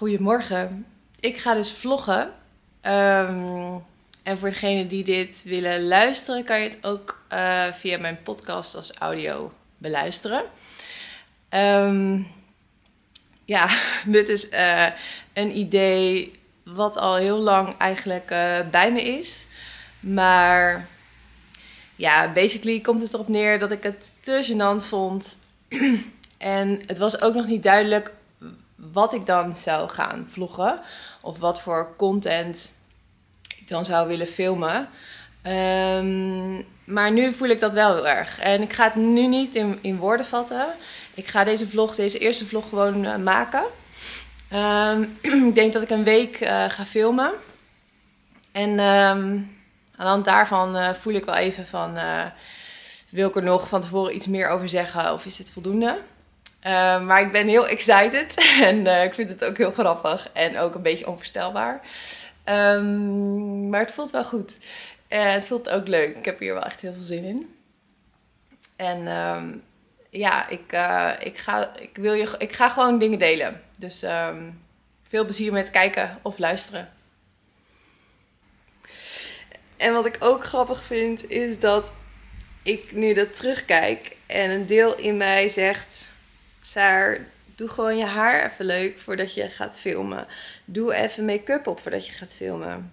Goedemorgen. Ik ga dus vloggen. Ehm, en voor degenen die dit willen luisteren, kan je het ook eh, via mijn podcast als audio beluisteren. Ehm, ja, dit is eh, een idee wat al heel lang eigenlijk eh, bij me is. Maar ja, basically komt het erop neer dat ik het te gênant vond. en het was ook nog niet duidelijk wat ik dan zou gaan vloggen. Of wat voor content ik dan zou willen filmen. Ehm, maar nu voel ik dat wel heel erg. En ik ga het nu niet in, in woorden vatten. Ik ga deze vlog, deze eerste vlog gewoon eh, maken. Ehm, ik denk dat ik een week uh, ga filmen. En um, aan de hand daarvan uh, voel ik wel even van... wil ik er nog van tevoren iets meer over zeggen of is het voldoende? Uh, maar ik ben heel excited en uh, ik vind het ook heel grappig en ook een beetje onvoorstelbaar. Um, maar het voelt wel goed. Uh, het voelt ook leuk. Ik heb hier wel echt heel veel zin in. En um, ja, ik, ik, ga, ik, wil je, ik ga gewoon dingen delen. Dus veel plezier met kijken of luisteren. En wat ik ook grappig vind, is dat ik nu dat terugkijk en een deel in mij zegt Saar, doe gewoon je haar even leuk voordat je gaat filmen. Doe even make-up op voordat je gaat filmen.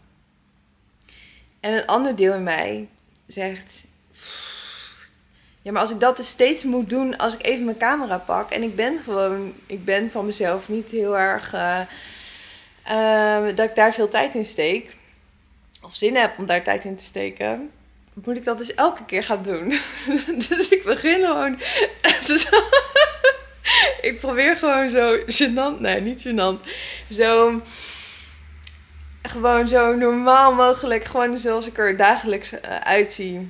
En een ander deel in mij zegt: Ja, maar als ik dat dus steeds moet doen als ik even mijn camera pak. En ik ben gewoon, ik ben van mezelf niet heel erg. Uh, uh, dat ik daar veel tijd in steek. Of zin heb om daar tijd in te steken. Moet ik dat dus elke keer gaan doen? dus ik begin gewoon ik probeer gewoon zo gênant, nee, niet gênant. Zo, gewoon zo normaal mogelijk, gewoon zoals ik er dagelijks uh, uitzie.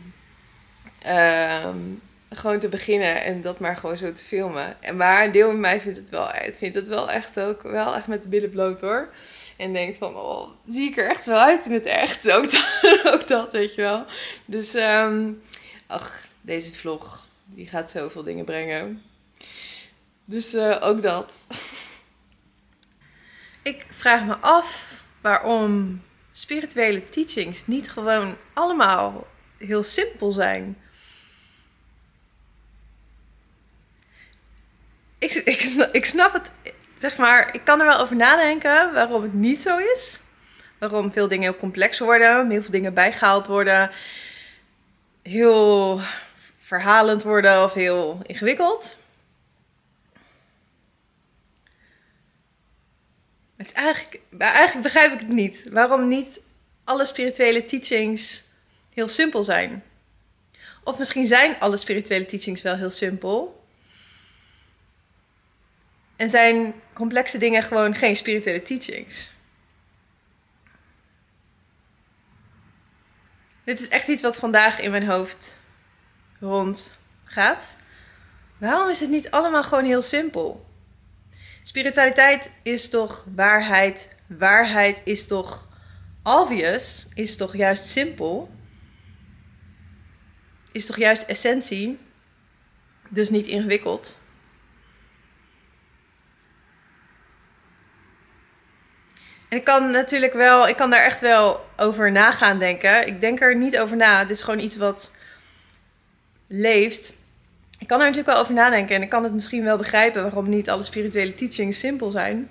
Um, gewoon te beginnen en dat maar gewoon zo te filmen. En maar een deel van mij vindt het wel, vindt het wel echt ook, wel echt met de billen bloot hoor. En denkt van, oh, zie ik er echt wel uit in het echt. Ook dat, ook dat weet je wel. Dus, um, ach, deze vlog, die gaat zoveel dingen brengen. Dus uh, ook dat. Ik vraag me af waarom spirituele teachings niet gewoon allemaal heel simpel zijn. Ik, ik, ik snap het, zeg maar, ik kan er wel over nadenken waarom het niet zo is. Waarom veel dingen heel complex worden, heel veel dingen bijgehaald worden, heel verhalend worden of heel ingewikkeld. Het is eigenlijk, eigenlijk begrijp ik het niet. Waarom niet alle spirituele teachings heel simpel zijn? Of misschien zijn alle spirituele teachings wel heel simpel. En zijn complexe dingen gewoon geen spirituele teachings. Dit is echt iets wat vandaag in mijn hoofd rondgaat. Waarom is het niet allemaal gewoon heel simpel? Spiritualiteit is toch waarheid. Waarheid is toch obvious, is toch juist simpel. Is toch juist essentie. Dus niet ingewikkeld. En ik kan natuurlijk wel, ik kan daar echt wel over na gaan denken. Ik denk er niet over na. Dit is gewoon iets wat leeft ik kan er natuurlijk wel over nadenken en ik kan het misschien wel begrijpen waarom niet alle spirituele teachings simpel zijn.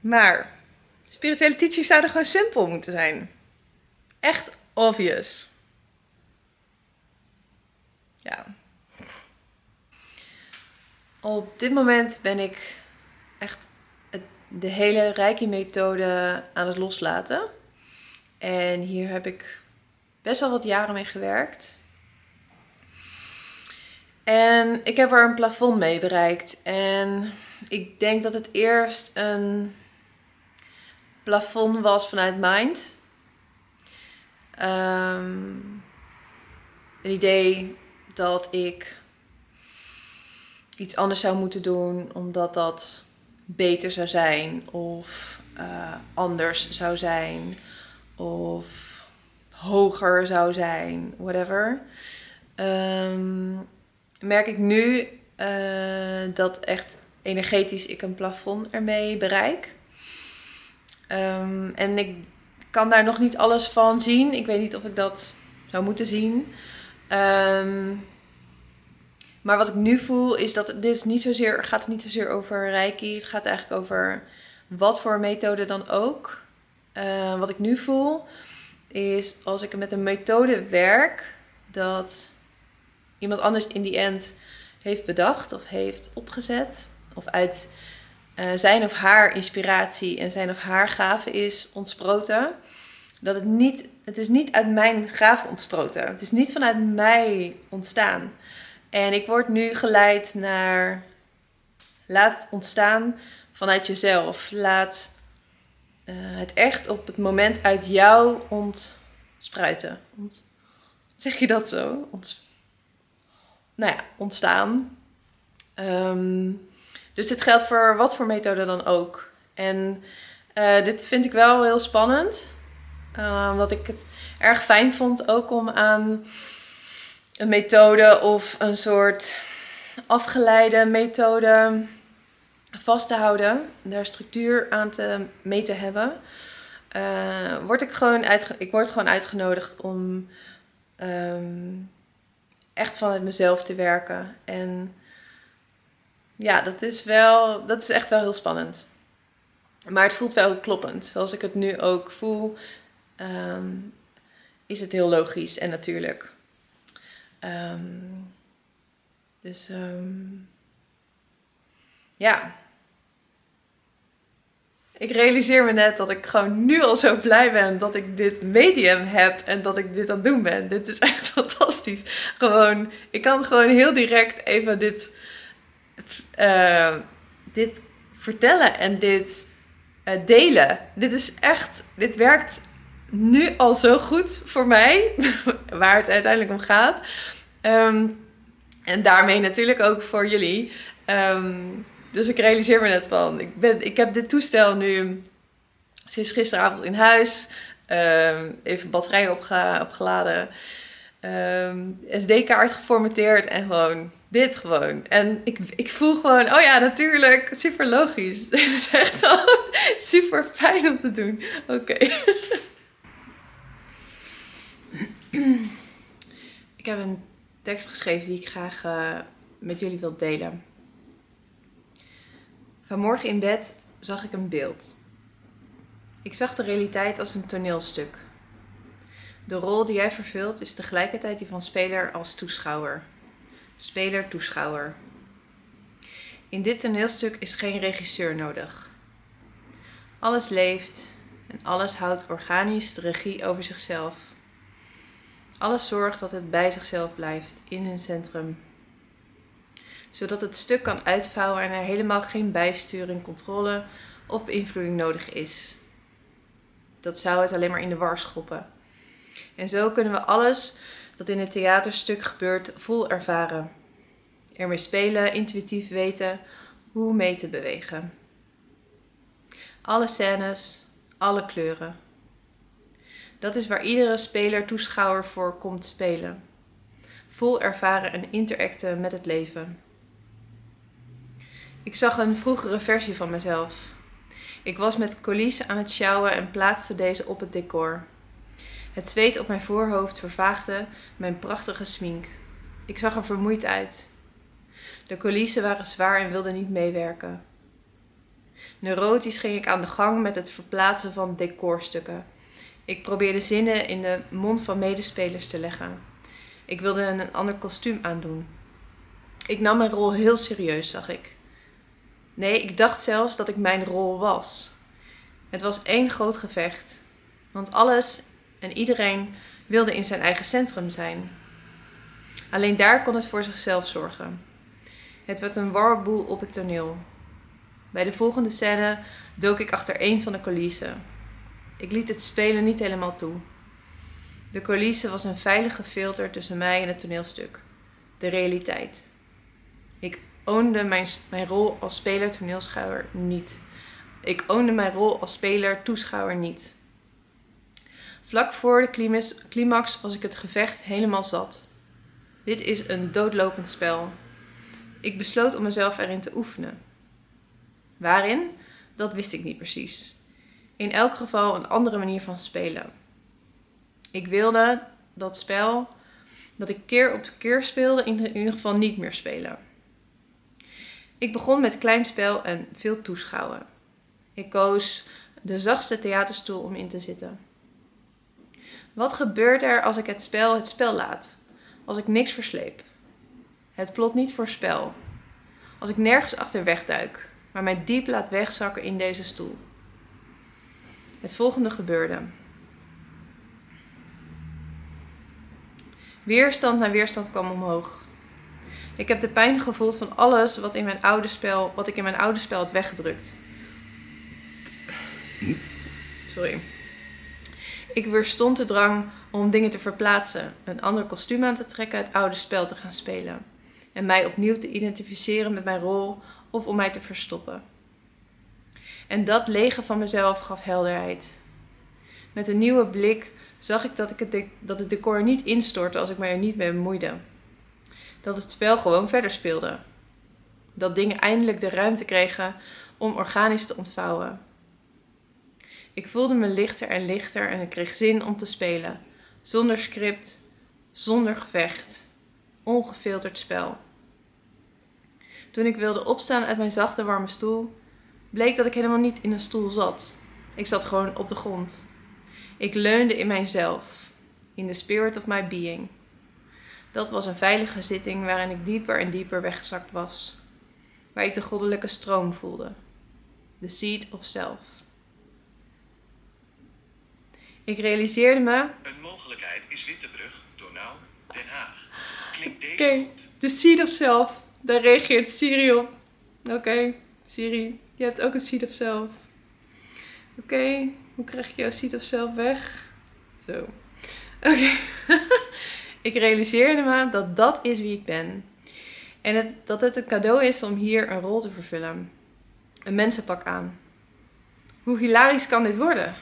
Maar spirituele teachings zouden gewoon simpel moeten zijn. Echt obvious. Ja. Op dit moment ben ik echt de hele Reiki-methode aan het loslaten. En hier heb ik best wel wat jaren mee gewerkt. En ik heb er een plafond mee bereikt. En ik denk dat het eerst een plafond was vanuit mind. Um, een idee dat ik iets anders zou moeten doen omdat dat beter zou zijn of uh, anders zou zijn of hoger zou zijn, whatever. Um, merk ik nu eh, dat echt energetisch ik een plafond ermee bereik. Ehm, en ik kan daar nog niet alles van zien. Ik weet niet of ik dat zou moeten zien. Ehm, maar wat ik nu voel is dat dit niet zozeer, gaat het niet zozeer over Reiki. Het gaat eigenlijk over wat voor methode dan ook. Uh, wat ik nu voel is als ik met een methode werk dat iemand anders in die end heeft bedacht of heeft opgezet. Of uit uh, zijn of haar inspiratie en zijn of haar gave is ontsproten. Dat het niet, het is niet uit mijn gave ontsproten. Het is niet vanuit mij ontstaan. En ik word nu geleid naar laat het ontstaan vanuit jezelf. Laat uh, het echt op het moment uit jou ontspruiten. Ont, zeg je dat zo? Nou ja, ontstaan. Um, dus dit geldt voor wat voor methode dan ook. En uh, dit vind ik wel heel spannend. Uh, omdat ik het erg fijn vond ook om aan een methode of een soort afgeleide methode vast te houden. Daar structuur aan te, mee te hebben. Uh, word ik, gewoon ik word gewoon uitgenodigd om um, echt vanuit mezelf te werken. En ja, dat is wel, dat is echt wel heel spannend. Maar het voelt wel kloppend. Zoals ik het nu ook voel, um, is het heel logisch en natuurlijk. Um, dus ja. Ik realiseer me net dat ik gewoon nu al zo blij ben dat ik dit medium heb en dat ik dit aan het doen ben. Dit is echt fantastisch. Gewoon, ik kan gewoon heel direct even dit uh, dit vertellen en dit uh, delen. Dit is echt, dit werkt nu al zo goed voor mij, waar het uiteindelijk om gaat. Um, en daarmee natuurlijk ook voor jullie. Um, dus ik realiseer me net van, ik, ben, ik heb dit toestel nu sinds gisteravond in huis. Um, even batterij opge opgeladen. SD-kaart geformateerd en gewoon dit gewoon. En ik, ik voel gewoon, oh ja, natuurlijk, super logisch. Dit is echt al super fijn om te doen. Oké. ik heb een tekst geschreven die ik graag uh, met jullie wil delen. Vanmorgen in bed zag ik een beeld. Ik zag de realiteit als een toneelstuk. De rol die jij vervult is tegelijkertijd die van speler als toeschouwer speler-toeschouwer. In dit toneelstuk is geen regisseur nodig. Alles leeft en alles houdt organisch de regie over zichzelf. Alles zorgt dat het bij zichzelf blijft, in hun centrum. Zodat het stuk kan uitvouwen en er helemaal geen bijsturing, controle of beïnvloeding nodig is. Dat zou het alleen maar in de war schoppen. En zo kunnen we alles dat in het theaterstuk gebeurt vol ervaren. Ermee spelen, intuïtief weten hoe mee te bewegen. Alle scènes, alle kleuren. Dat is waar iedere speler toeschouwer voor komt spelen. Vol ervaren en interacten met het leven. Ik zag een vroegere versie van mezelf. Ik was met coulissen aan het sjouwen en plaatste deze op het decor. Het zweet op mijn voorhoofd vervaagde mijn prachtige smink. Ik zag er vermoeid uit. De coulissen waren zwaar en wilden niet meewerken. Neurotisch ging ik aan de gang met het verplaatsen van decorstukken. Ik probeerde zinnen in de mond van medespelers te leggen. Ik wilde een ander kostuum aandoen. Ik nam mijn rol heel serieus, zag ik. Nee, ik dacht zelfs dat ik mijn rol was. Het was één groot gevecht, want alles en iedereen wilde in zijn eigen centrum zijn. Alleen daar kon het voor zichzelf zorgen. Het werd een warboel op het toneel. Bij de volgende scène dook ik achter een van de coulissen. Ik liet het spelen niet helemaal toe. De coulisse was een veilige filter tussen mij en het toneelstuk. De realiteit. Ik oonde mijn, mijn rol als speler-toneelschouwer niet. Ik oonde mijn rol als speler-toeschouwer niet. Vlak voor de climax was ik het gevecht helemaal zat. Dit is een doodlopend spel. Ik besloot om mezelf erin te oefenen. Waarin? Dat wist ik niet precies. In elk geval een andere manier van spelen. Ik wilde dat spel dat ik keer op keer speelde, in ieder geval niet meer spelen. Ik begon met klein spel en veel toeschouwen. Ik koos de zachtste theaterstoel om in te zitten. Wat gebeurt er als ik het spel het spel laat? Als ik niks versleep? Het plot niet voorspel. Als ik nergens achter wegduik, maar mij diep laat wegzakken in deze stoel. Het volgende gebeurde. Weerstand na weerstand kwam omhoog. Ik heb de pijn gevoeld van alles wat, in mijn oude spel, wat ik in mijn oude spel had weggedrukt. Sorry. Ik weerstond de drang om dingen te verplaatsen, een ander kostuum aan te trekken, het oude spel te gaan spelen. En mij opnieuw te identificeren met mijn rol of om mij te verstoppen. En dat lege van mezelf gaf helderheid. Met een nieuwe blik zag ik dat, ik het, dat het decor niet instortte als ik me er niet mee bemoeide. Dat het spel gewoon verder speelde. Dat dingen eindelijk de ruimte kregen om organisch te ontvouwen. Ik voelde me lichter en lichter en ik kreeg zin om te spelen. Zonder script, zonder gevecht, ongefilterd spel. Toen ik wilde opstaan uit mijn zachte warme stoel, bleek dat ik helemaal niet in een stoel zat. Ik zat gewoon op de grond. Ik leunde in mijzelf, in the spirit of my being. Dat was een veilige zitting waarin ik dieper en dieper weggezakt was, waar ik de goddelijke stroom voelde. The seed of self. Ik realiseerde me. Een mogelijkheid is Wittebrug, Donau, Den Haag. Klinkt deze goed? the seed of self. Daar reageert Siri op. Oké, Siri, je hebt ook een seed of self. Oké, hoe krijg ik jouw seed of self weg? Zo. Oké. ik realiseerde me dat dat is wie ik ben. En dat het een cadeau is om hier een rol te vervullen. Een mensenpak aan. Hoe hilarisch kan dit worden?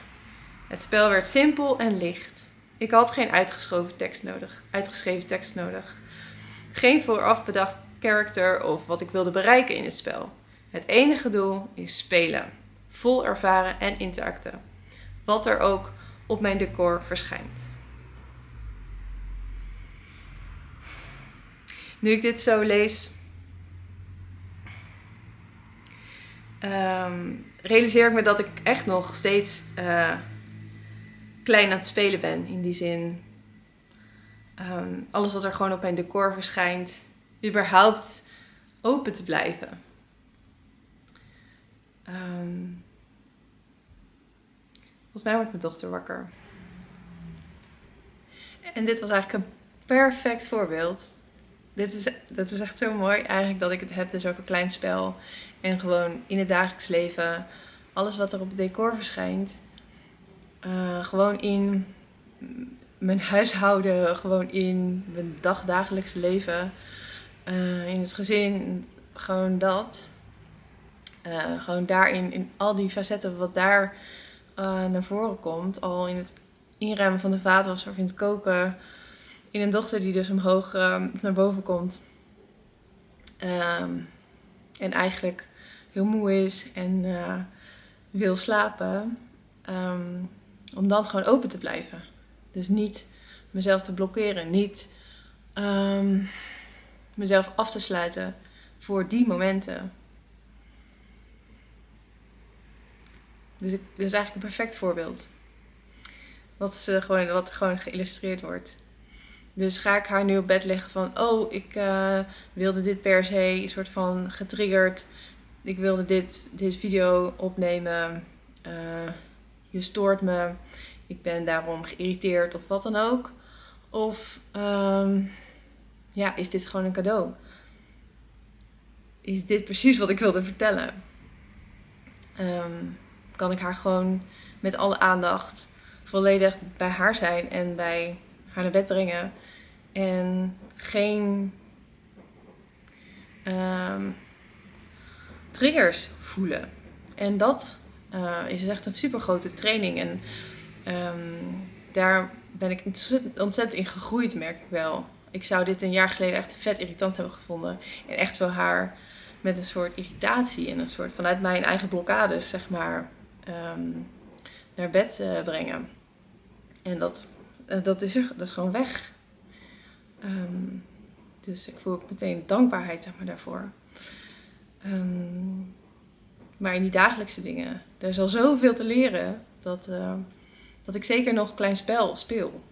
Het spel werd simpel en licht. Ik had geen uitgeschoven tekst nodig, uitgeschreven tekst nodig. Geen vooraf bedacht character of wat ik wilde bereiken in het spel. Het enige doel is spelen, vol ervaren en interacten. Wat er ook op mijn decor verschijnt. Nu ik dit zo lees, ehm, realiseer ik me dat ik echt nog steeds eh, klein aan het spelen ben. In die zin, ehm, alles wat er gewoon op mijn decor verschijnt, überhaupt open te blijven. Ehm, volgens mij wordt mijn dochter wakker. En dit was eigenlijk een perfect voorbeeld. Dit is, dat is echt zo mooi eigenlijk dat ik het heb dus over klein spel. En gewoon in het dagelijks leven, alles wat er op het decor verschijnt. eh, gewoon in mijn huishouden, gewoon in mijn dagdagelijks leven. eh, in het gezin, gewoon dat. Eh, gewoon daarin, in al die facetten wat daar naar voren komt. Al in het inruimen van de vaatwasser of in het koken. In een dochter die dus omhoog eh, naar boven komt. Ehm, en eigenlijk heel moe is en eh, wil slapen. Ehm, om dan gewoon open te blijven. Dus niet mezelf te blokkeren. Niet ehm, mezelf af te sluiten voor die momenten. Dus ik, dit is eigenlijk een perfect voorbeeld. Wat, gewoon, wat gewoon geïllustreerd wordt. Dus ga ik haar nu op bed leggen van... Oh, ik eh, wilde dit per se, een soort van getriggerd. Ik wilde dit, dit video opnemen. Eh, je stoort me. Ik ben daarom geïrriteerd of wat dan ook. Of ehm, ja, is dit gewoon een cadeau? Is dit precies wat ik wilde vertellen? Ehm, kan ik haar gewoon met alle aandacht volledig bij haar zijn en bij haar naar bed brengen. En geen ehm, triggers voelen. En dat eh, is echt een super grote training. En ehm, daar ben ik ontzettend, in gegroeid, merk ik wel. Ik zou dit een jaar geleden echt vet irritant hebben gevonden. En echt zo haar met een soort irritatie en een soort vanuit mijn eigen blokkades, zeg maar, ehm, naar bed uh, brengen. En dat, uh, dat, is er, dat is gewoon weg. Um, dus ik voel ook meteen dankbaarheid zeg maar, daarvoor. Um, maar in die dagelijkse dingen, er is al zoveel te leren dat, uh, dat ik zeker nog een klein spel speel.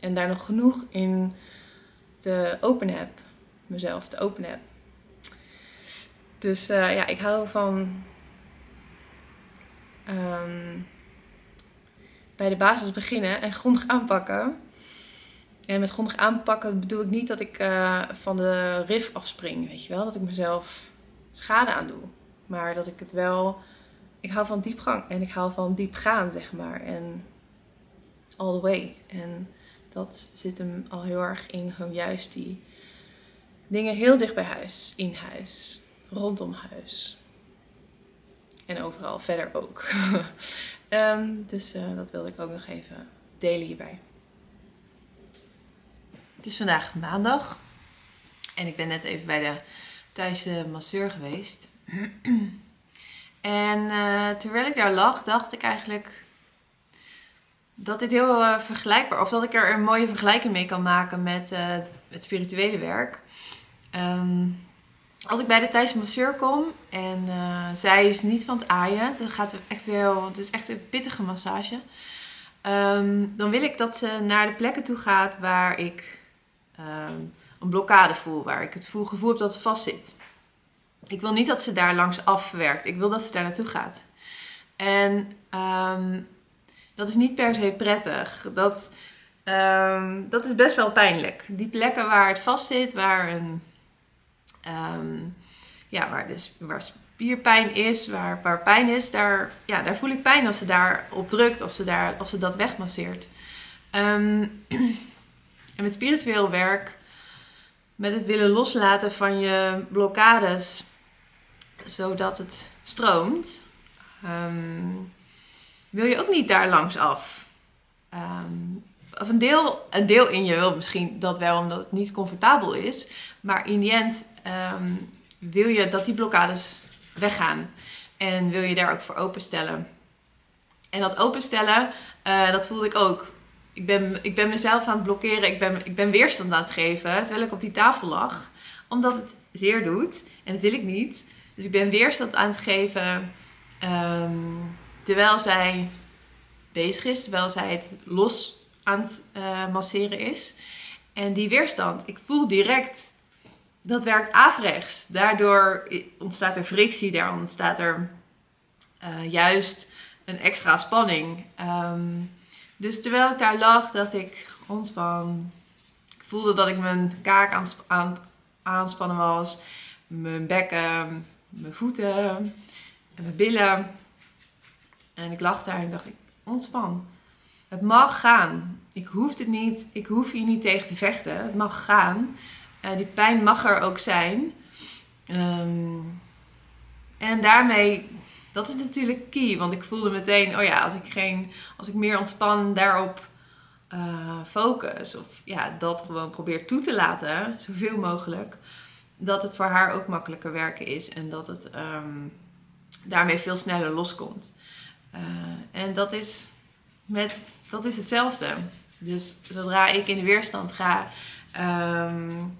En daar nog genoeg in te openen heb. Mezelf te openen heb. Dus uh, ja, ik hou van um, bij de basis beginnen en grondig aanpakken. En met grondig aanpakken bedoel ik niet dat ik uh, van de rif afspring, weet je wel. Dat ik mezelf schade aan doe. Maar dat ik het wel... Ik hou van diepgang en ik hou van diep gaan, zeg maar. En all the way. En dat zit hem al heel erg in gewoon juist die dingen heel dicht bij huis, in huis, rondom huis. En overal verder ook. um, dus uh, dat wilde ik ook nog even delen hierbij. Het is vandaag maandag. En ik ben net even bij de Thaise masseur geweest. en uh, terwijl ik daar lag, dacht ik eigenlijk dat dit heel uh, vergelijkbaar, of dat ik er een mooie vergelijking mee kan maken met uh, het spirituele werk. Um, als ik bij de Thaise masseur kom en zij is niet van het aaien, dan gaat het echt wel, het is echt een pittige massage. Um, dan wil ik dat ze naar de plekken toe gaat waar ik um, een blokkade voel, waar ik het voel, gevoel heb dat het vast zit. Ik wil niet dat ze daar langs afwerkt, ik wil dat ze daar naartoe gaat. En um, dat is niet per se prettig. Dat, dat is best wel pijnlijk. Die plekken waar het vast zit, waar een ja, waar, dus, waar spierpijn is, waar, waar pijn is, daar, ja, daar voel ik pijn als ze daar op drukt, als ze, daar, als ze dat wegmasseert. Met spiritueel werk, met het willen loslaten van je blokkades, zodat het stroomt, um, wil je ook niet daar langs af. Um, of een deel, een deel in je wil misschien dat wel, omdat het niet comfortabel is. Maar in die end um, wil je dat die blokkades weggaan. En wil je daar ook voor openstellen. En dat openstellen, uh, dat voelde ik ook. Ik ben, ik ben mezelf aan het blokkeren. Ik ben, ik ben weerstand aan het geven. Terwijl ik op die tafel lag. Omdat het zeer doet. En dat wil ik niet. Dus ik ben weerstand aan het geven. Um, terwijl zij bezig is. Terwijl zij het los aan het uh, masseren is. En die weerstand, ik voel direct dat werkt averechts. Daardoor ontstaat er frictie, daar ontstaat er uh, juist een extra spanning. Um, dus terwijl ik daar lag, dacht ik ontspan. Ik voelde dat ik mijn kaak aan, aan aanspannen was, mijn bekken, mijn voeten en mijn billen. En ik lag daar en dacht ik, ontspan. Het mag gaan. Ik hoef het niet, ik hoef hier niet tegen te vechten. Het mag gaan. Uh, die pijn mag er ook zijn. Um, en daarmee, dat is natuurlijk key. Want ik voelde meteen, oh ja, als ik, geen, als ik meer ontspan daarop uh, focus. Of ja, dat gewoon probeer toe te laten, zoveel mogelijk. Dat het voor haar ook makkelijker werken is. En dat het um, daarmee veel sneller loskomt. Uh, en dat is, met, dat is hetzelfde. Dus zodra ik in de weerstand ga, um,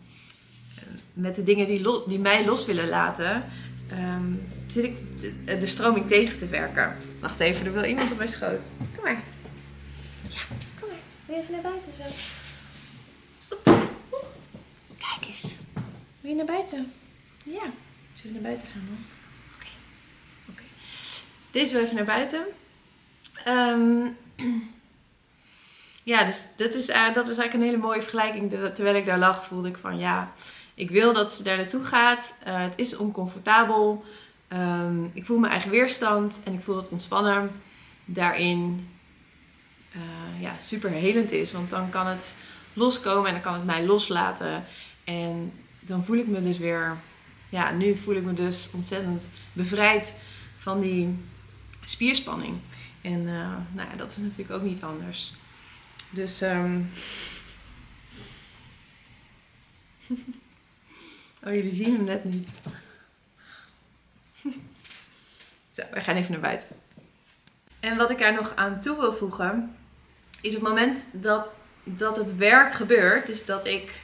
met de dingen die, die mij los willen laten, um, zit ik de, de, stroming tegen te werken. Wacht even, er wil iemand op mijn schoot. Kom maar. Ja, kom maar. Wil je even naar buiten zo? Kijk eens. Wil je naar buiten? Ja. Zullen we naar buiten gaan dan? Oké. Okay. Deze wil even naar buiten. Um, ja, dus dat is, uh, dat is eigenlijk een hele mooie vergelijking. Terwijl ik daar lag, voelde ik van ja, ik wil dat ze daar naartoe gaat. Uh, het is oncomfortabel. Um, ik voel mijn eigen weerstand en ik voel dat ontspannen daarin uh, ja, super helend is. Want dan kan het loskomen en dan kan het mij loslaten. En dan voel ik me dus weer, ja, nu voel ik me dus ontzettend bevrijd van die spierspanning. En uh, nou ja, dat is natuurlijk ook niet anders. Dus um, Oh, jullie zien hem net niet. Zo, we gaan even naar buiten. En wat ik er nog aan toe wil voegen, is op het moment dat, dat het werk gebeurt, dus dat ik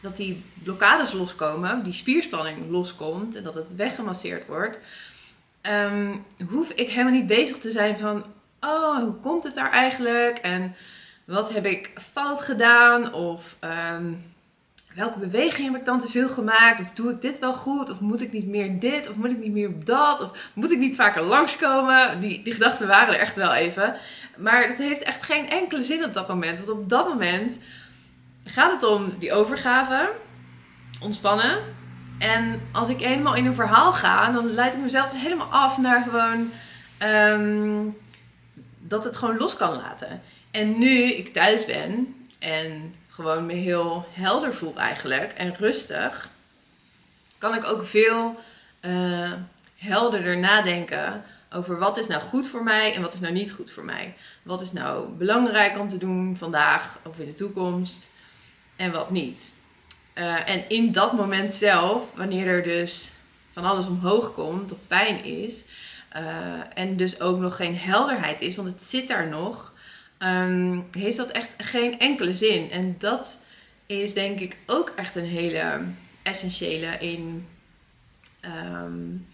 dat die blokkades loskomen, die spierspanning loskomt en dat het weggemasseerd wordt, ehm, hoef ik helemaal niet bezig te zijn van, oh, hoe komt het daar eigenlijk? En wat heb ik fout gedaan? Of ehm, welke beweging heb ik dan te veel gemaakt? Of doe ik dit wel goed? Of moet ik niet meer dit? Of moet ik niet meer dat? Of moet ik niet vaker langskomen? Die, die gedachten waren er echt wel even. Maar het heeft echt geen enkele zin op dat moment. Want op dat moment gaat het om die overgave, ontspannen. En als ik helemaal in een verhaal ga, dan leid ik mezelf dus helemaal af naar gewoon ehm, dat het gewoon los kan laten. En nu ik thuis ben en gewoon me heel helder voel eigenlijk en rustig, kan ik ook veel uh, helderder nadenken over wat is nou goed voor mij en wat is nou niet goed voor mij. Wat is nou belangrijk om te doen vandaag of in de toekomst en wat niet. Uh, en in dat moment zelf, wanneer er dus van alles omhoog komt of pijn is, uh, en dus ook nog geen helderheid is, want het zit daar nog, um, heeft dat echt geen enkele zin. En dat is denk ik ook echt een hele essentiële in, um,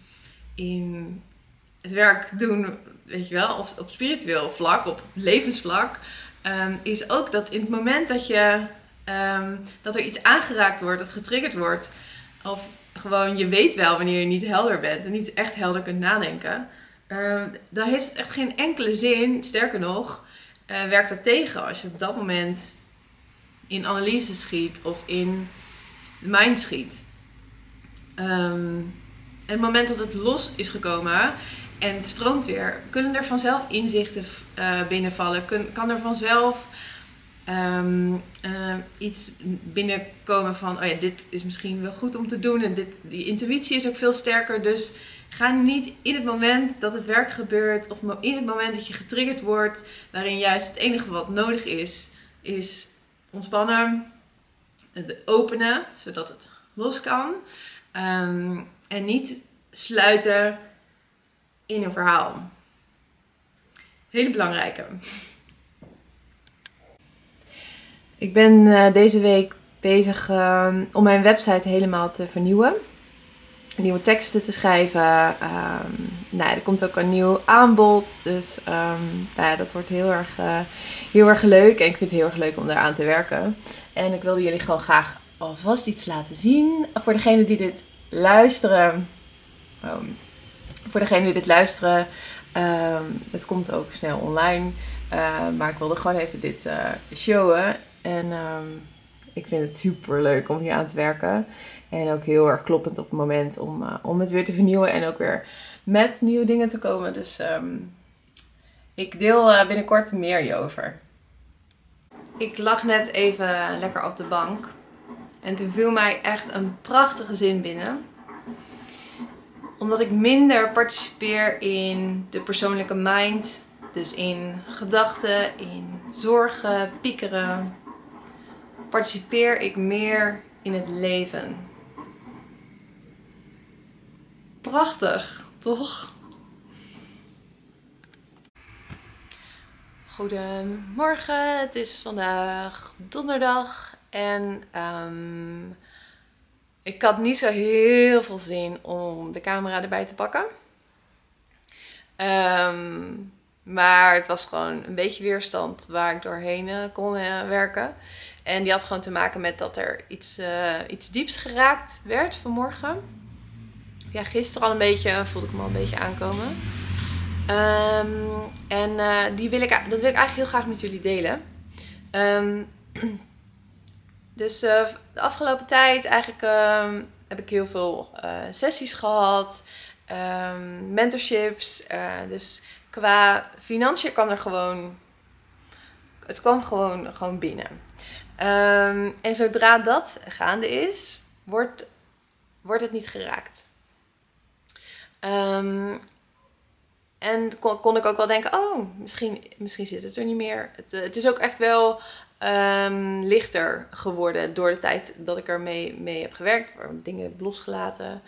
in het werk doen, weet je wel, op spiritueel vlak, op levensvlak, um, is ook dat in het moment dat je dat er iets aangeraakt wordt of getriggerd wordt, of gewoon je weet wel wanneer je niet helder bent en niet echt helder kunt nadenken, dan heeft het echt geen enkele zin. Sterker nog, uh, werkt dat tegen als je op dat moment in analyse schiet of in de mind schiet. En het moment dat het los is gekomen en het stroomt weer, kunnen er vanzelf inzichten uh, binnenvallen. Kan er vanzelf um, uh, iets binnenkomen van: oh ja, dit is misschien wel goed om te doen. En dit, die intuïtie is ook veel sterker. Dus ga niet in het moment dat het werk gebeurt, of in het moment dat je getriggerd wordt, waarin juist het enige wat nodig is, is ontspannen, het openen, zodat het los kan. Um, en niet sluiten in een verhaal. Hele belangrijke. Ik ben uh, deze week bezig uh, om mijn website helemaal te vernieuwen. Nieuwe teksten te schrijven. Um, nou, er komt ook een nieuw aanbod. Dus um, nou ja, dat wordt heel erg, uh, heel erg leuk. En ik vind het heel erg leuk om daar aan te werken. En ik wilde jullie gewoon graag alvast iets laten zien. Voor degenen die dit luisteren. Um, voor degenen die dit luisteren. het komt ook snel online. Uh, maar ik wilde gewoon even dit uh, showen. En ik vind het super leuk om hier aan te werken. En ook heel erg kloppend op het moment om, uh, om het weer te vernieuwen en ook weer met nieuwe dingen te komen. Dus um, ik deel uh, binnenkort meer hierover. Ik lag net even lekker op de bank. En toen viel mij echt een prachtige zin binnen. Omdat ik minder participeer in de persoonlijke mind. Dus in gedachten, in zorgen, piekeren, participeer ik meer in het leven. Prachtig, toch? Goedemorgen, het is vandaag donderdag en um, ik had niet zo heel veel zin om de camera erbij te pakken. Um, maar het was gewoon een beetje weerstand waar ik doorheen uh, kon uh, werken. En die had gewoon te maken met dat er iets, uh, iets dieps geraakt werd vanmorgen. Ja, gisteren al een beetje, voelde ik me al een beetje aankomen. Um, en die wil ik, dat wil ik eigenlijk heel graag met jullie delen. Um, dus de afgelopen tijd eigenlijk um, heb ik heel veel sessies gehad. mentorships. dus qua financiën kwam er gewoon. Het kwam gewoon, gewoon binnen. En zodra dat gaande is, wordt, wordt het niet geraakt. Um, en kon, kon, ik ook wel denken: oh, misschien, misschien zit het er niet meer. Het, het is ook echt wel ehm, lichter geworden door de tijd dat ik ermee mee heb gewerkt. Waar dingen heb losgelaten.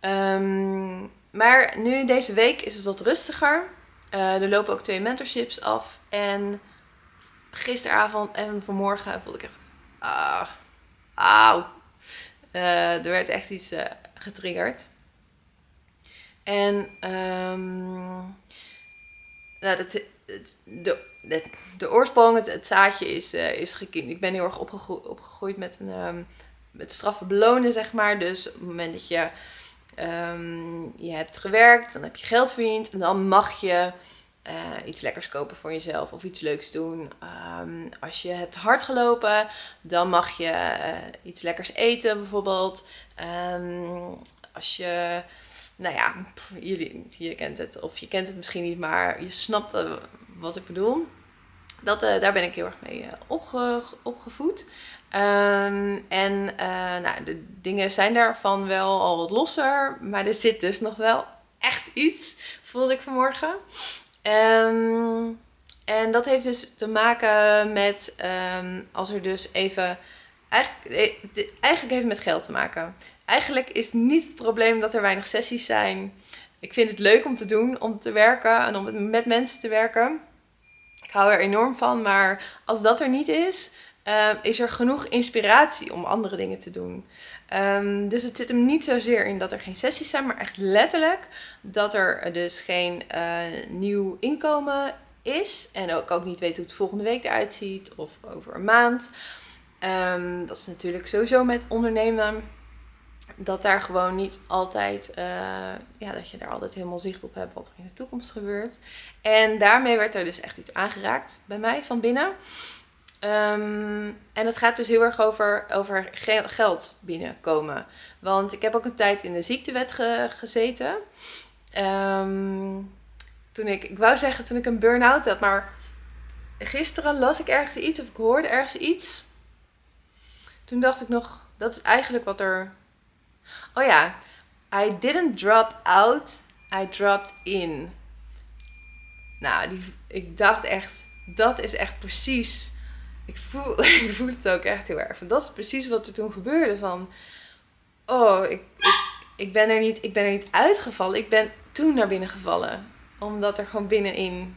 Ehm, maar nu deze week is het wat rustiger. Eh, er lopen ook twee mentorships af. En gisteravond en vanmorgen voelde ik echt... Ah, auw. Eh, er werd echt iets getriggerd. En um, nou, dat, de, de, oorsprong, het, zaadje is, uh, is gekiemd. Ik ben heel erg opgegroeid, met, een, um, met straffen belonen, zeg maar. Dus op het moment dat je, um, je hebt gewerkt, dan heb je geld verdiend. En dan mag je uh, iets lekkers kopen voor jezelf of iets leuks doen. Als je hebt hard gelopen, dan mag je uh, iets lekkers eten bijvoorbeeld. Als je, nou ja, jullie, je kent het of je kent het misschien niet, maar je snapt uh, wat ik bedoel. Dat, daar ben ik heel erg mee opge, opgevoed. Um, en nou, de dingen zijn daarvan wel al wat losser, maar er zit dus nog wel echt iets, voelde ik vanmorgen. Um, en dat heeft dus te maken met um, als er dus even. Eigenlijk, eigenlijk heeft het met geld te maken. Eigenlijk is niet het probleem dat er weinig sessies zijn. Ik vind het leuk om te doen, om te werken en om met mensen te werken. Ik hou er enorm van, maar als dat er niet is, uh, is er genoeg inspiratie om andere dingen te doen. Um, dus het zit hem niet zozeer in dat er geen sessies zijn, maar echt letterlijk dat er dus geen uh, nieuw inkomen is. En ook, ook niet weet hoe het volgende week eruit ziet of over een maand. Um, dat is natuurlijk sowieso met ondernemen. Dat daar gewoon niet altijd, uh, ja, dat je daar altijd helemaal zicht op hebt wat er in de toekomst gebeurt. En daarmee werd er dus echt iets aangeraakt bij mij van binnen. Um, en het gaat dus heel erg over, over ge geld binnenkomen. Want ik heb ook een tijd in de ziektewet ge gezeten. Um, toen ik, ik wou zeggen toen ik een burn-out had, maar gisteren las ik ergens iets of ik hoorde ergens iets. Toen dacht ik nog, dat is eigenlijk wat er. Oh ja, I didn't drop out, I dropped in. Nou, die, ik dacht echt, dat is echt precies ik voel, ik voel het ook echt heel erg. Dat is precies wat er toen gebeurde. Van, oh, ik, ik, ben er niet, ik ben er niet uitgevallen. Ik ben toen naar binnen gevallen. Omdat er gewoon binnenin...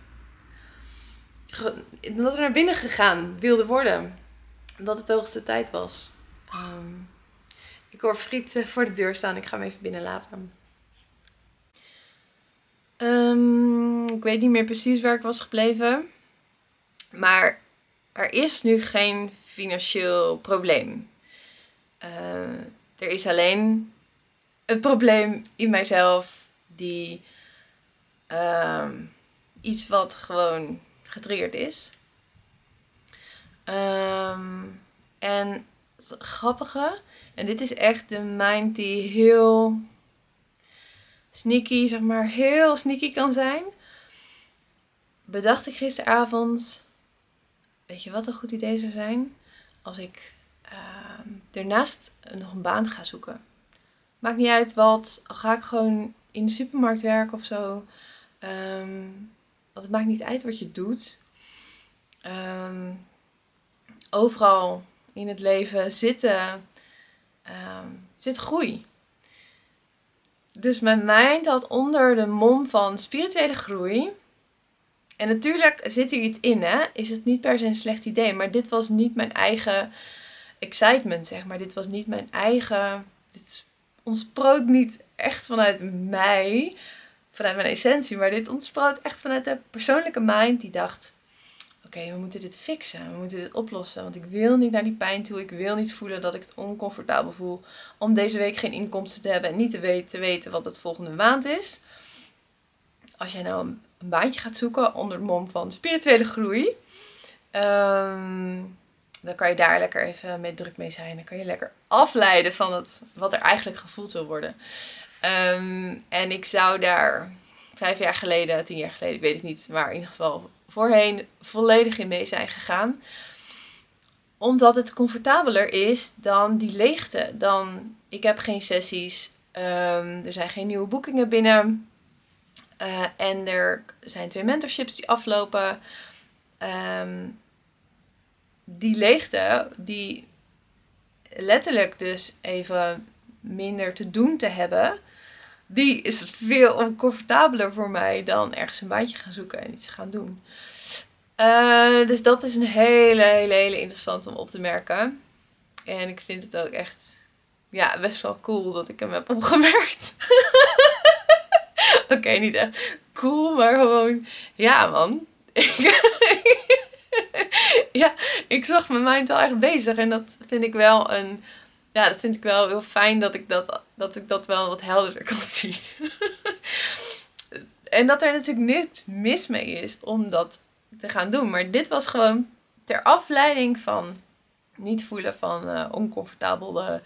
Dat er naar binnen gegaan wilde worden. Dat het de hoogste tijd was. Um, ik hoor Friet voor de deur staan. Ik ga hem even binnen laten. Um, ik weet niet meer precies waar ik was gebleven. Maar er is nu geen financieel probleem. Uh, er is alleen een probleem in mijzelf die uh, iets wat gewoon getriggerd is. Um, en grappige, en dit is echt de mind die heel sneaky, zeg maar, heel sneaky kan zijn. Bedacht ik gisteravond weet je wat een goed idee zou zijn? Als ik uh, ernaast nog een baan ga zoeken. Maakt niet uit wat, ga ik gewoon in de supermarkt werken of zo. Um, want het maakt niet uit wat je doet. Um, overal in het leven zitten, um, zit groei. Dus mijn mind had onder de mom van spirituele groei en natuurlijk zit hier iets in, hè? Is het niet per se een slecht idee. Maar dit was niet mijn eigen excitement, zeg maar. Dit was niet mijn eigen. Dit ontsproot niet echt vanuit mij, vanuit mijn essentie. Maar dit ontsproot echt vanuit de persoonlijke mind die dacht: Oké, we moeten dit fixen. We moeten dit oplossen. Want ik wil niet naar die pijn toe. Ik wil niet voelen dat ik het oncomfortabel voel. Om deze week geen inkomsten te hebben en niet te weten, te weten wat het volgende maand is. Als jij nou een baantje gaat zoeken onder de mom van spirituele groei. Um, dan kan je daar lekker even mee druk mee zijn. Dan kan je lekker afleiden van het, wat er eigenlijk gevoeld wil worden. Um, en ik zou daar vijf jaar geleden, tien jaar geleden, ik weet het niet, maar in ieder geval voorheen volledig in mee zijn gegaan. Omdat het comfortabeler is dan die leegte. Dan, ik heb geen sessies, um, er zijn geen nieuwe boekingen binnen. Uh, en er zijn twee mentorships die aflopen. Um, die leegte, die letterlijk dus even minder te doen te hebben, die is veel oncomfortabeler voor mij dan ergens een baantje gaan zoeken en iets gaan doen. Uh, dus dat is een hele, hele, hele interessant om op te merken. En ik vind het ook echt ja, best wel cool dat ik hem heb opgemerkt. Oké, niet echt cool, maar gewoon, ja man. ja, ik zag mijn mind wel echt bezig. En dat vind ik wel een. Ja, dat vind ik wel heel fijn dat ik dat, dat, ik dat wel wat helderder kan zien. en dat er natuurlijk niks mis mee is om dat te gaan doen. Maar dit was gewoon ter afleiding van niet voelen van uh, oncomfortabele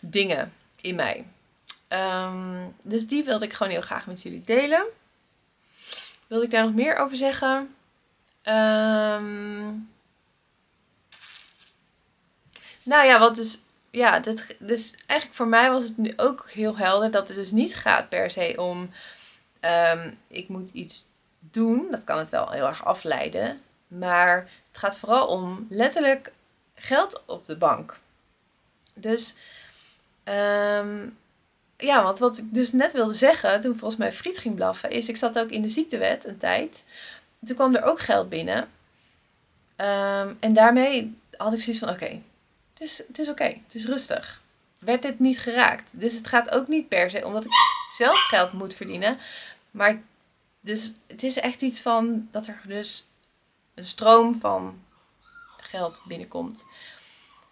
dingen in mij. Ehm, dus die wilde ik gewoon heel graag met jullie delen. Wilde ik daar nog meer over zeggen? Um, nou ja, wat dus. Ja, dat, dus eigenlijk voor mij was het nu ook heel helder dat het dus niet gaat per se om. Um, ik moet iets doen. Dat kan het wel heel erg afleiden. Maar het gaat vooral om letterlijk geld op de bank. Dus. Um, ja, want wat ik dus net wilde zeggen, toen volgens mij friet ging blaffen, is ik zat ook in de ziektewet een tijd. Toen kwam er ook geld binnen. Um, en daarmee had ik zoiets van, oké, is, het is oké, het is rustig. Werd dit niet geraakt. Dus het gaat ook niet per se omdat ik zelf geld moet verdienen. Maar dus het is echt iets van dat er dus een stroom van geld binnenkomt.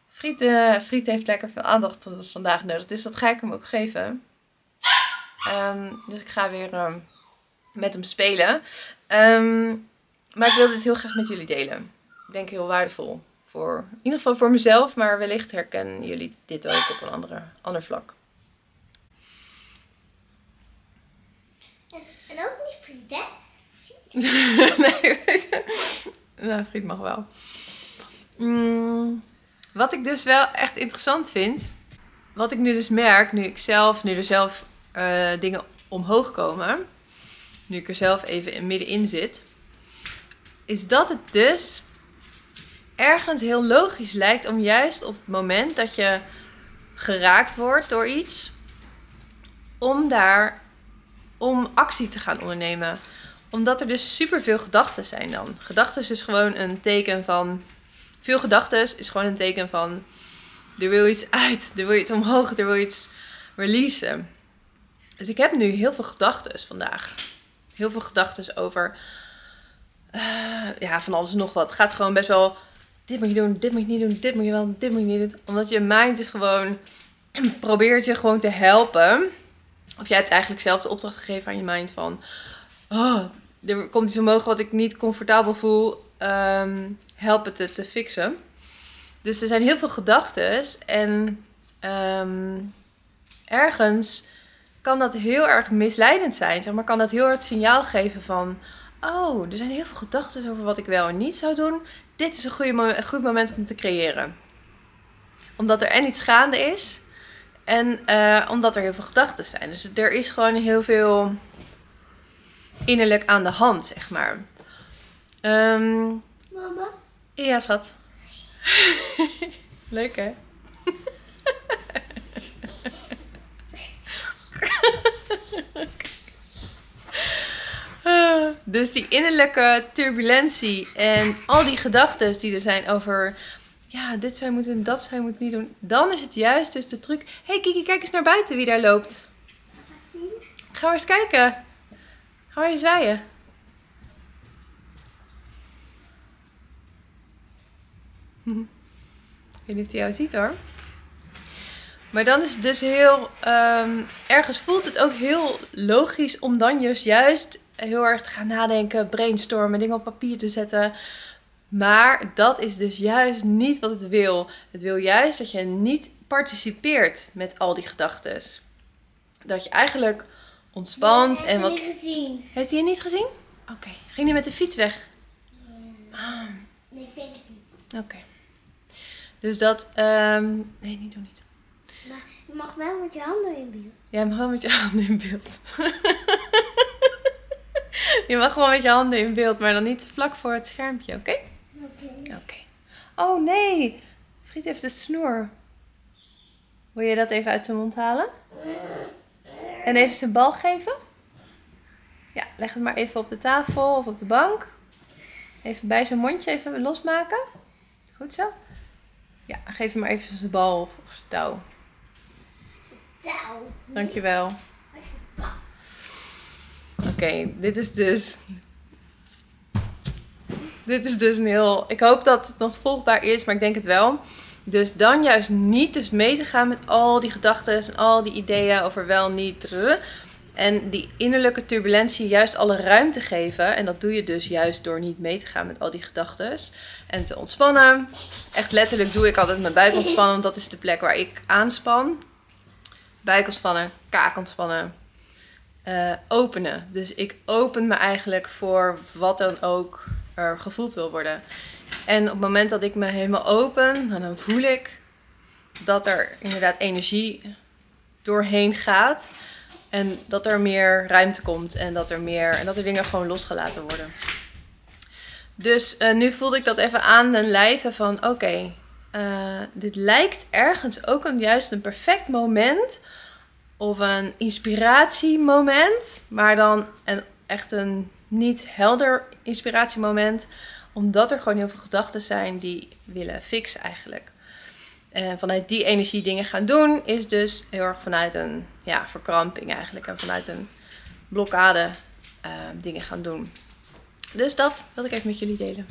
Friet, Friet heeft lekker veel aandacht vandaag nodig, dus dat ga ik hem ook geven. Um, dus ik ga weer um, met hem spelen. Um, maar ik wil dit heel graag met jullie delen. Ik denk heel waardevol. Voor, in ieder geval voor mezelf, maar wellicht herkennen jullie dit ook op een andere, ander vlak. En ook niet friet, hè? nee, nou, friet mag wel. Mm, wat ik dus wel echt interessant vind, wat ik nu dus merk, nu ik zelf, nu er zelf uh, dingen omhoog komen, nu ik er zelf even in middenin zit, is dat het dus ergens heel logisch lijkt om juist op het moment dat je geraakt wordt door iets, om daar om actie te gaan ondernemen. Omdat er dus superveel gedachten zijn dan. Gedachten is gewoon een teken van. Veel gedachten is gewoon een teken van. Er wil iets uit, er wil iets omhoog, er wil iets releasen. Dus ik heb nu heel veel gedachten vandaag. Heel veel gedachten over. Uh, ja, van alles en nog wat. Het gaat gewoon best wel dit moet je doen, dit moet je niet doen, dit moet je wel, dit moet je niet doen. Omdat je mind is gewoon, probeert je gewoon te helpen. Of jij hebt eigenlijk zelf de opdracht gegeven aan je mind van, oh, er komt iets omhoog wat ik niet comfortabel voel, um, help het te, te fixen. Dus er zijn heel veel gedachten en um, ergens kan dat heel erg misleidend zijn. Zeg maar kan dat heel het signaal geven van, oh, er zijn heel veel gedachten over wat ik wel en niet zou doen dit is een, goede een goed moment om te creëren. Omdat er en iets gaande is. En uh, omdat er heel veel gedachten zijn. Dus er is gewoon heel veel innerlijk aan de hand, zeg maar. Um, Mama? Ja, schat. Leuk, hè? Dus die innerlijke turbulentie en al die gedachten die er zijn over, ja, dit zou je moeten doen, dat zou je moeten niet doen. Dan is het juist dus de truc. Hé hey Kiki, kijk eens naar buiten wie daar loopt. Ga maar eens kijken. Ga maar eens zwaaien. Ik weet niet of hij jou ziet hoor. Maar dan is het dus heel. Um, ergens voelt het ook heel logisch om dan juist, juist heel erg te gaan nadenken, brainstormen, dingen op papier te zetten. Maar dat is dus juist niet wat het wil. Het wil juist dat je niet participeert met al die gedachten. Dat je eigenlijk ontspant en wat. Niet gezien. Heeft hij je niet gezien? Oké. Okay. Ging hij met de fiets weg? Ah. Nee, ik denk het niet. Oké. Okay. Dus dat. Um... Nee, niet doen, niet doen. Maar je mag wel met je handen in beeld. Ja, mag wel met je handen in beeld. je mag gewoon met je handen in beeld, maar dan niet vlak voor het schermpje, oké? Oké. Oké. Oh nee, Friet heeft de snoer. Wil je dat even uit zijn mond halen? En even zijn bal geven? Ja, leg het maar even op de tafel of op de bank. Even bij zijn mondje even losmaken. Goed zo? Ja, geef hem maar even zijn bal of, zijn touw. Touw. Dankjewel. Oké, dit is dus. Dit is dus een heel. Ik hoop dat het nog volgbaar is, maar ik denk het wel. Dus dan juist niet dus mee te gaan met al die gedachten en al die ideeën over wel, niet. En die innerlijke turbulentie juist alle ruimte geven. En dat doe je dus juist door niet mee te gaan met al die gedachten. En te ontspannen. Echt letterlijk doe ik altijd mijn buik ontspannen. Want dat is de plek waar ik aanspan. Buik ontspannen, kaak ontspannen. Uh, openen. Dus ik open me eigenlijk voor wat dan ook er gevoeld wil worden. En op het moment dat ik me helemaal open, nou, dan voel ik dat er inderdaad energie doorheen gaat. En dat er meer ruimte komt en dat er meer en dat er dingen gewoon losgelaten worden. Dus uh, nu voelde ik dat even aan den lijve van oké, uh, dit lijkt ergens ook een, juist een perfect moment of een inspiratiemoment, maar dan een, echt een niet helder inspiratiemoment, omdat er gewoon heel veel gedachten zijn die willen fixen eigenlijk. En vanuit die energie dingen gaan doen, is dus heel erg vanuit een ja, verkramping eigenlijk. En vanuit een blokkade uh, dingen gaan doen. Dus dat wil ik even met jullie delen.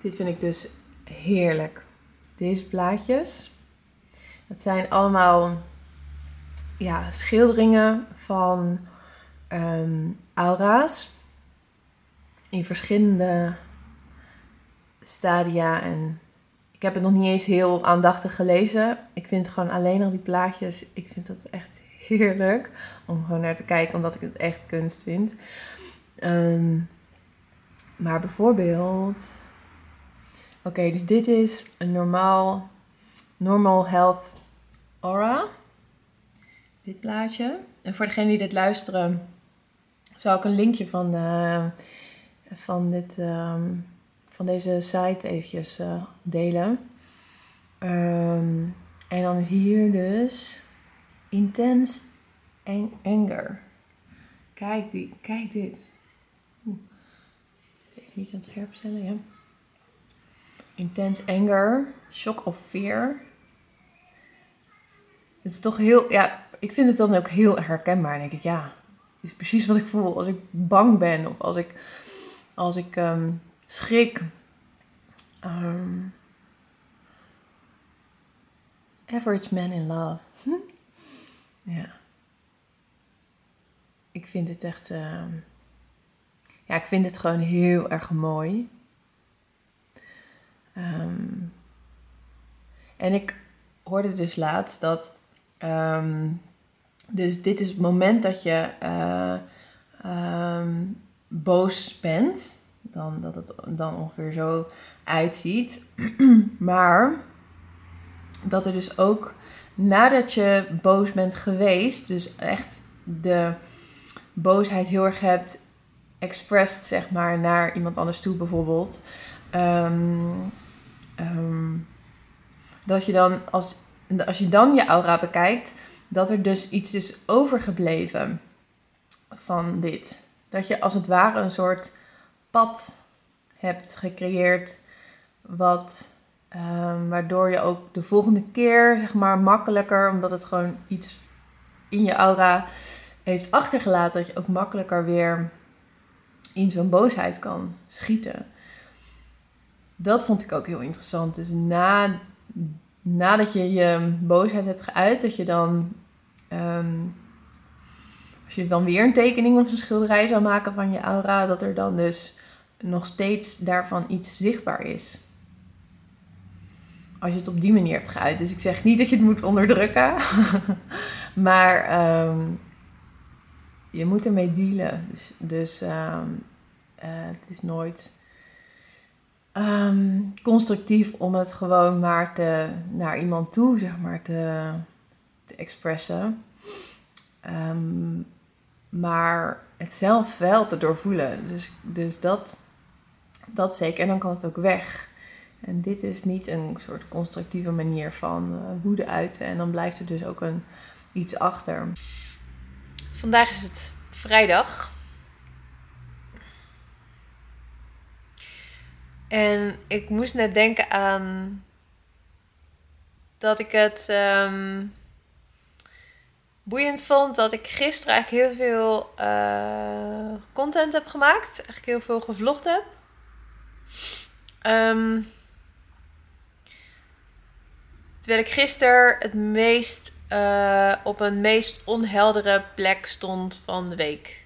Dit vind ik dus heerlijk. Deze plaatjes. Het zijn allemaal ja, schilderingen van um, aura's. In verschillende stadia. En ik heb het nog niet eens heel aandachtig gelezen. Ik vind gewoon alleen al die plaatjes, ik vind dat echt heerlijk om gewoon naar te kijken, omdat ik het echt kunst vind. Ehm, maar bijvoorbeeld, oké, dus dit is een normaal, normal health aura. Dit plaatje. En voor degenen die dit luisteren, zal ik een linkje van, uh, van dit. Ehm, van deze site eventjes uh, delen. Um, en dan is hier dus intense anger. Kijk, die, kijk dit. Oeh. Even niet aan het scherp stellen, ja. Intense anger, shock of fear. Het is toch heel, ja, ik vind het dan ook heel herkenbaar. En denk ik, ja, is precies wat ik voel als ik bang ben of als ik, als ik um, schrik. Um, average man in love. ja. Ik vind het echt. Uh, ja, ik vind het gewoon heel erg mooi. En ik hoorde dus laatst dat. Um, dus dit is het moment dat je uh, boos bent dan dat het dan ongeveer zo uitziet. maar dat er dus ook nadat je boos bent geweest, dus echt de boosheid heel erg hebt expressed, zeg maar, naar iemand anders toe bijvoorbeeld. Ehm, ehm, dat je dan, als, als je dan je aura bekijkt, dat er dus iets is overgebleven van dit. Dat je als het ware een soort pad hebt gecreëerd. Wat, um, waardoor je ook de volgende keer, zeg maar, makkelijker, omdat het gewoon iets in je aura heeft achtergelaten, dat je ook makkelijker weer in zo'n boosheid kan schieten. Dat vond ik ook heel interessant. Dus na, nadat je je boosheid hebt geuit, dat je dan, um, als je dan weer een tekening of een schilderij zou maken van je aura, dat er dan dus nog steeds daarvan iets zichtbaar is. Als je het op die manier hebt geuit. Dus ik zeg niet dat je het moet onderdrukken. maar ehm, je moet ermee dealen. Dus, dus ehm, eh, het is nooit um, constructief om het gewoon maar te, naar iemand toe, zeg maar, te, te expressen. maar het zelf wel te doorvoelen. Dus, dus dat Dat zeker. En dan kan het ook weg. En dit is niet een soort constructieve manier van uh, woede uiten. En dan blijft er dus ook een, iets achter. Vandaag is het vrijdag. En ik moest net denken aan dat ik het um, boeiend vond dat ik gisteren eigenlijk heel veel uh, content heb gemaakt. Eigenlijk heel veel gevlogd heb. Um, terwijl ik gisteren het meest uh, op een meest onheldere plek stond van de week.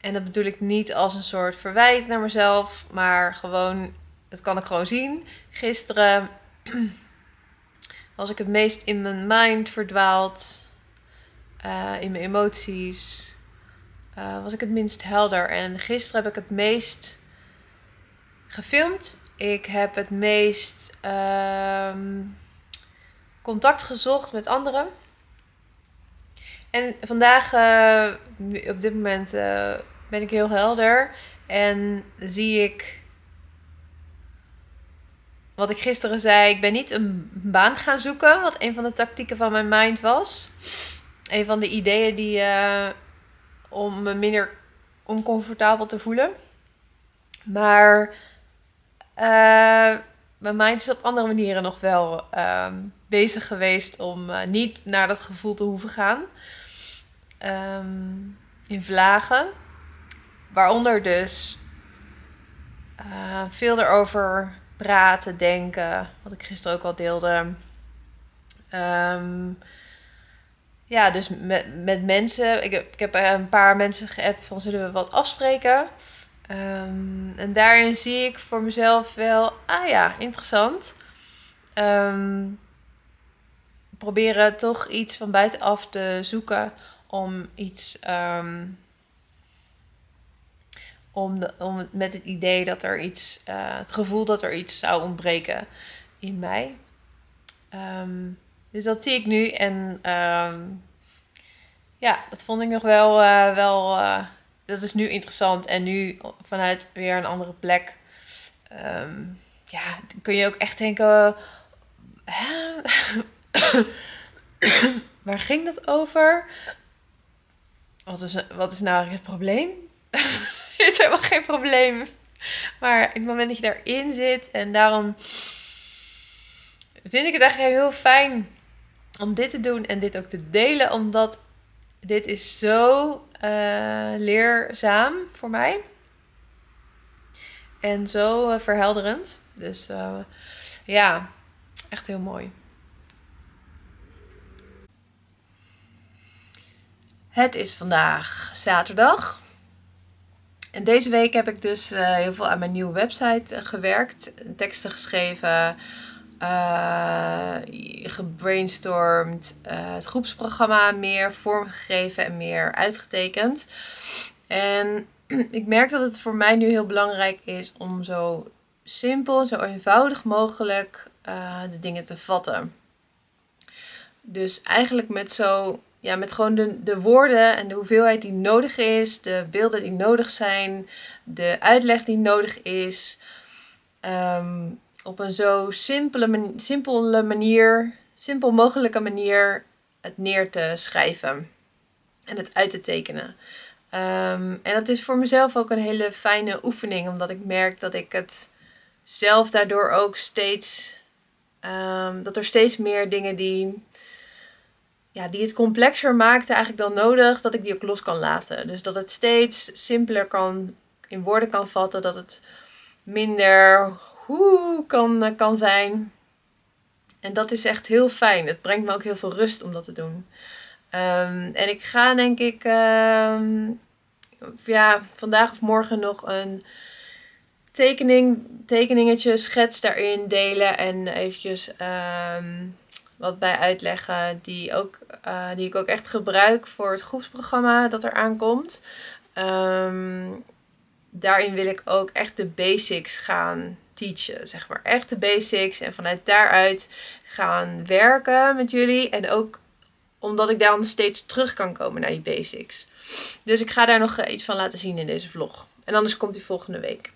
En dat bedoel ik niet als een soort verwijt naar mezelf, maar gewoon, dat kan ik gewoon zien. Gisteren was ik het meest in mijn mind verdwaald, uh, in mijn emoties. Uh, was ik het minst helder. En gisteren heb ik het meest gefilmd. Ik heb het meest uh, contact gezocht met anderen. En vandaag, uh, op dit moment, ben ik heel helder. En zie ik wat ik gisteren zei. Ik ben niet een baan gaan zoeken, wat een van de tactieken van mijn mind was. Een van de ideeën die uh, om me minder oncomfortabel te voelen. Maar mijn mind is op andere manieren nog wel ehm, bezig geweest om uh, niet naar dat gevoel te hoeven gaan. Um, in vlagen. Waaronder dus uh, veel erover praten, denken. Wat ik gisteren ook al deelde. Um, ja, dus met, met mensen. Ik heb, ik heb een paar mensen geappt van zullen we wat afspreken. Um, en daarin zie ik voor mezelf wel, ah ja, interessant. Um, proberen toch iets van buitenaf te zoeken om iets. Om, om met het idee dat er iets. Uh, het gevoel dat er iets zou ontbreken in mij. Um, dus dat zie ik nu en. Um, ja, dat vond ik nog wel. Uh, wel uh, dat is nu interessant en nu vanuit weer een andere plek. Um, ja, kun je ook echt denken. Waar ging dat over? Wat is, wat is nou het probleem? is helemaal geen probleem. Maar in het moment dat je daarin zit en daarom vind ik het eigenlijk heel fijn om dit te doen en dit ook te delen, omdat dit is zo uh, leerzaam voor mij en zo uh, verhelderend. Dus uh, ja, echt heel mooi. Het is vandaag zaterdag. En deze week heb ik dus uh, heel veel aan mijn nieuwe website uh, gewerkt. Teksten geschreven, uh, gebrainstormd, het groepsprogramma meer vormgegeven en meer uitgetekend. En ik merk dat het voor mij nu heel belangrijk is om zo simpel, zo eenvoudig mogelijk de dingen te vatten. Dus eigenlijk met zo ja, met gewoon de, de woorden en de hoeveelheid die nodig is, de beelden die nodig zijn, de uitleg die nodig is. Ehm, op een zo simpele, simpele manier, simpel mogelijke manier het neer te schrijven en het uit te tekenen. Ehm, en dat is voor mezelf ook een hele fijne oefening, omdat ik merk dat ik het zelf daardoor ook steeds, um, dat er steeds meer dingen die ja, die het complexer maakte eigenlijk dan nodig dat ik die ook los kan laten. Dus dat het steeds simpeler kan, in woorden kan vatten, dat het minder hoe kan, kan zijn. En dat is echt heel fijn. Het brengt me ook heel veel rust om dat te doen. Um, en ik ga denk ik um, ja, vandaag of morgen nog een tekening, tekeningetje, schets daarin delen. En eventjes um, wat bij uitleggen die, ook, uh, die ik ook echt gebruik voor het groepsprogramma dat er aankomt. Um, daarin wil ik ook echt de basics gaan teachen, zeg maar. Echt de basics en vanuit daaruit gaan werken met jullie. En ook omdat ik dan steeds terug kan komen naar die basics. Dus ik ga daar nog iets van laten zien in deze vlog. En anders komt die volgende week.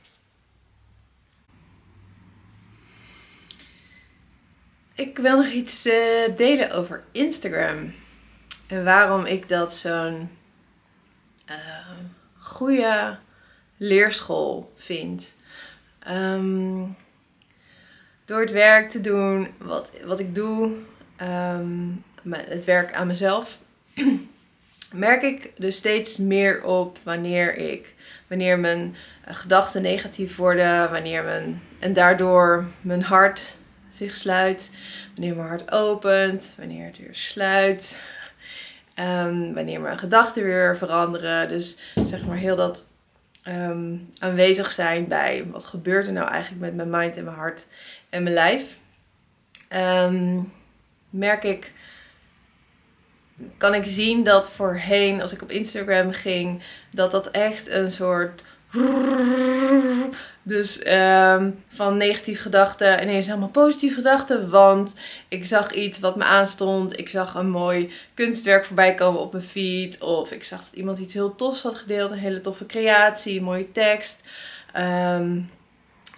Ik wil nog iets eh, delen over Instagram. En waarom ik dat zo'n uh, goede leerschool vind. Ehm, door het werk te doen wat, wat ik doe, ehm, het werk aan mezelf, merk ik dus steeds meer op wanneer ik, wanneer mijn eh, gedachten negatief worden, wanneer mijn, en daardoor mijn hart zich sluit, wanneer mijn hart opent, wanneer het weer sluit, um, wanneer mijn gedachten weer veranderen. Dus zeg maar heel dat Ehm, aanwezig zijn bij wat gebeurt er nou eigenlijk met mijn mind en mijn hart en mijn lijf. Ehm, merk ik, kan ik zien dat voorheen, als ik op Instagram ging, dat dat echt een soort dus um, van negatieve gedachten ineens helemaal positieve gedachten. Want ik zag iets wat me aanstond. Ik zag een mooi kunstwerk voorbij komen op mijn feed. Of ik zag dat iemand iets heel tofs had gedeeld. Een hele toffe creatie, een mooie tekst. Um,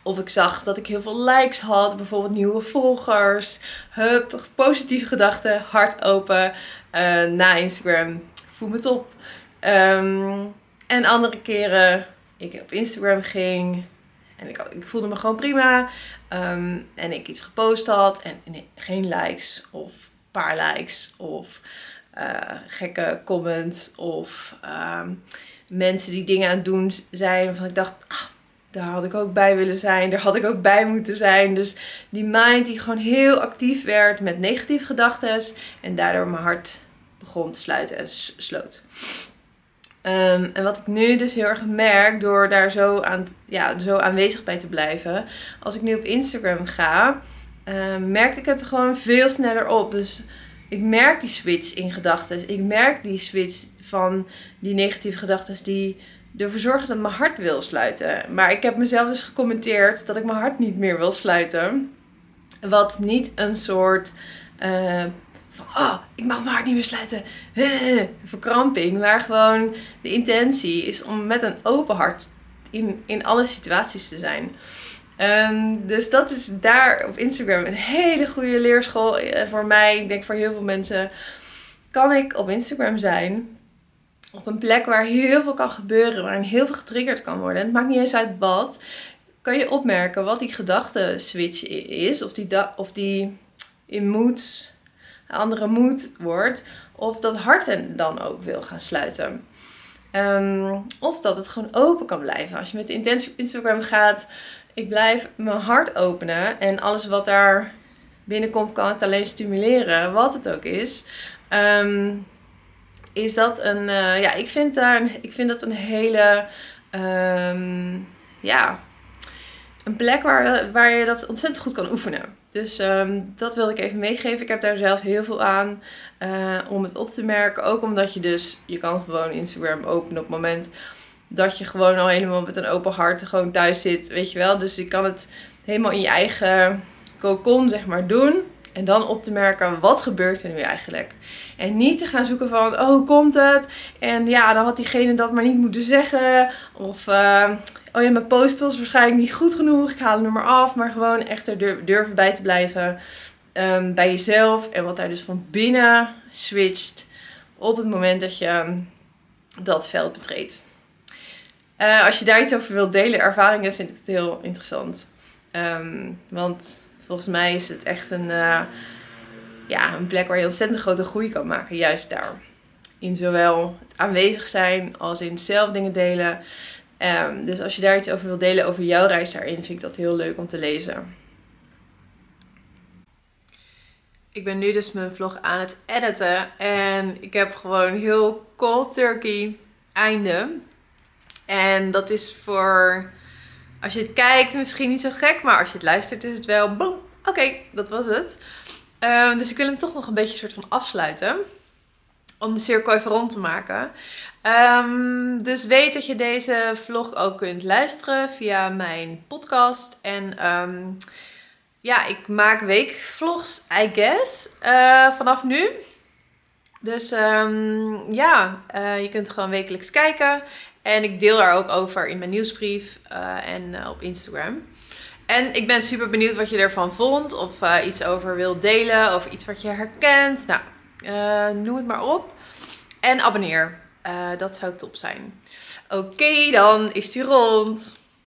of ik zag dat ik heel veel likes had. Bijvoorbeeld nieuwe volgers. Hup, positieve gedachten. Hart open. Uh, na Instagram. Voel me top. Um, en andere keren ik op Instagram ging. En ik, ik voelde me gewoon prima. Ehm, en ik iets gepost had. En, geen likes of paar likes. Of uh, gekke comments. Of um, mensen die dingen aan het doen zijn. Waarvan ik dacht, ah, daar had ik ook bij willen zijn. Daar had ik ook bij moeten zijn. Dus die mind die gewoon heel actief werd met negatieve gedachten. En daardoor mijn hart begon te sluiten en sloot. Um, en wat ik nu dus heel erg merk door daar zo, aan, ja, zo aanwezig bij te blijven. Als ik nu op Instagram ga, um, merk ik het gewoon veel sneller op. Dus ik merk die switch in gedachten. Ik merk die switch van die negatieve gedachten die ervoor zorgen dat mijn hart wil sluiten. Maar ik heb mezelf dus gecommenteerd dat ik mijn hart niet meer wil sluiten. Wat niet een soort uh, van, oh, ik mag mijn hart niet meer sluiten. Verkramping. Maar gewoon de intentie is om met een open hart in, in alle situaties te zijn. Um, dus dat is daar op Instagram een hele goede leerschool eh, voor mij. Ik denk voor heel veel mensen. Kan ik op Instagram zijn op een plek waar heel veel kan gebeuren, waarin heel veel getriggerd kan worden. En het maakt niet eens uit wat. Kan je opmerken wat die gedachten switch is, of die, of die moods andere moed wordt. Of dat hart dan ook wil gaan sluiten. Ehm, of dat het gewoon open kan blijven. Als je met de intentie op Instagram gaat, ik blijf mijn hart openen. En alles wat daar binnenkomt, kan het alleen stimuleren. Wat het ook is. Ehm, is dat een, uh, ja, ik vind, daar, ik vind dat een hele, um, ja, een plek waar, waar je dat ontzettend goed kan oefenen. Dus um, dat wilde ik even meegeven. Ik heb daar zelf heel veel aan uh, om het op te merken. Ook omdat je dus, je kan gewoon Instagram openen op het moment dat je gewoon al helemaal met een open hart gewoon thuis zit. Weet je wel. Dus je kan het helemaal in je eigen cocon zeg maar doen. En dan op te merken, wat gebeurt er nu eigenlijk? En niet te gaan zoeken van, oh, komt het? En ja, dan had diegene dat maar niet moeten zeggen. Of, uh, oh ja, mijn post was waarschijnlijk niet goed genoeg. Ik haal hem er maar af. Maar gewoon echt er durven bij te blijven. Um, bij jezelf. En wat daar dus van binnen switcht. Op het moment dat je dat veld betreedt. Uh, als je daar iets over wilt delen, ervaringen, vind ik het heel interessant. Um, want volgens mij is het echt een, uh, ja, een plek waar je ontzettend grote groei kan maken. Juist daar. In zowel het aanwezig zijn als in zelf dingen delen. Um, dus als je daar iets over wilt delen over jouw reis daarin, vind ik dat heel leuk om te lezen. Ik ben nu dus mijn vlog aan het editen. En ik heb gewoon heel cold turkey einde. En dat is voor als je het kijkt, misschien niet zo gek, maar als je het luistert, is het wel boom. Oké, dat was het. Um, dus ik wil hem toch nog een beetje soort van afsluiten. Om de cirkel even rond te maken. Ehm, dus weet dat je deze vlog ook kunt luisteren via mijn podcast. En ehm, ja, ik maak weekvlogs, I guess, eh, vanaf nu. Dus ehm, ja, eh, je kunt gewoon wekelijks kijken. En ik deel daar ook over in mijn nieuwsbrief eh, en op Instagram. En ik ben super benieuwd wat je ervan vond. Of iets over wil delen. Of iets wat je herkent. Nou, noem het maar op. En abonneer. Eh, dat zou top zijn. Oké, dan is die rond.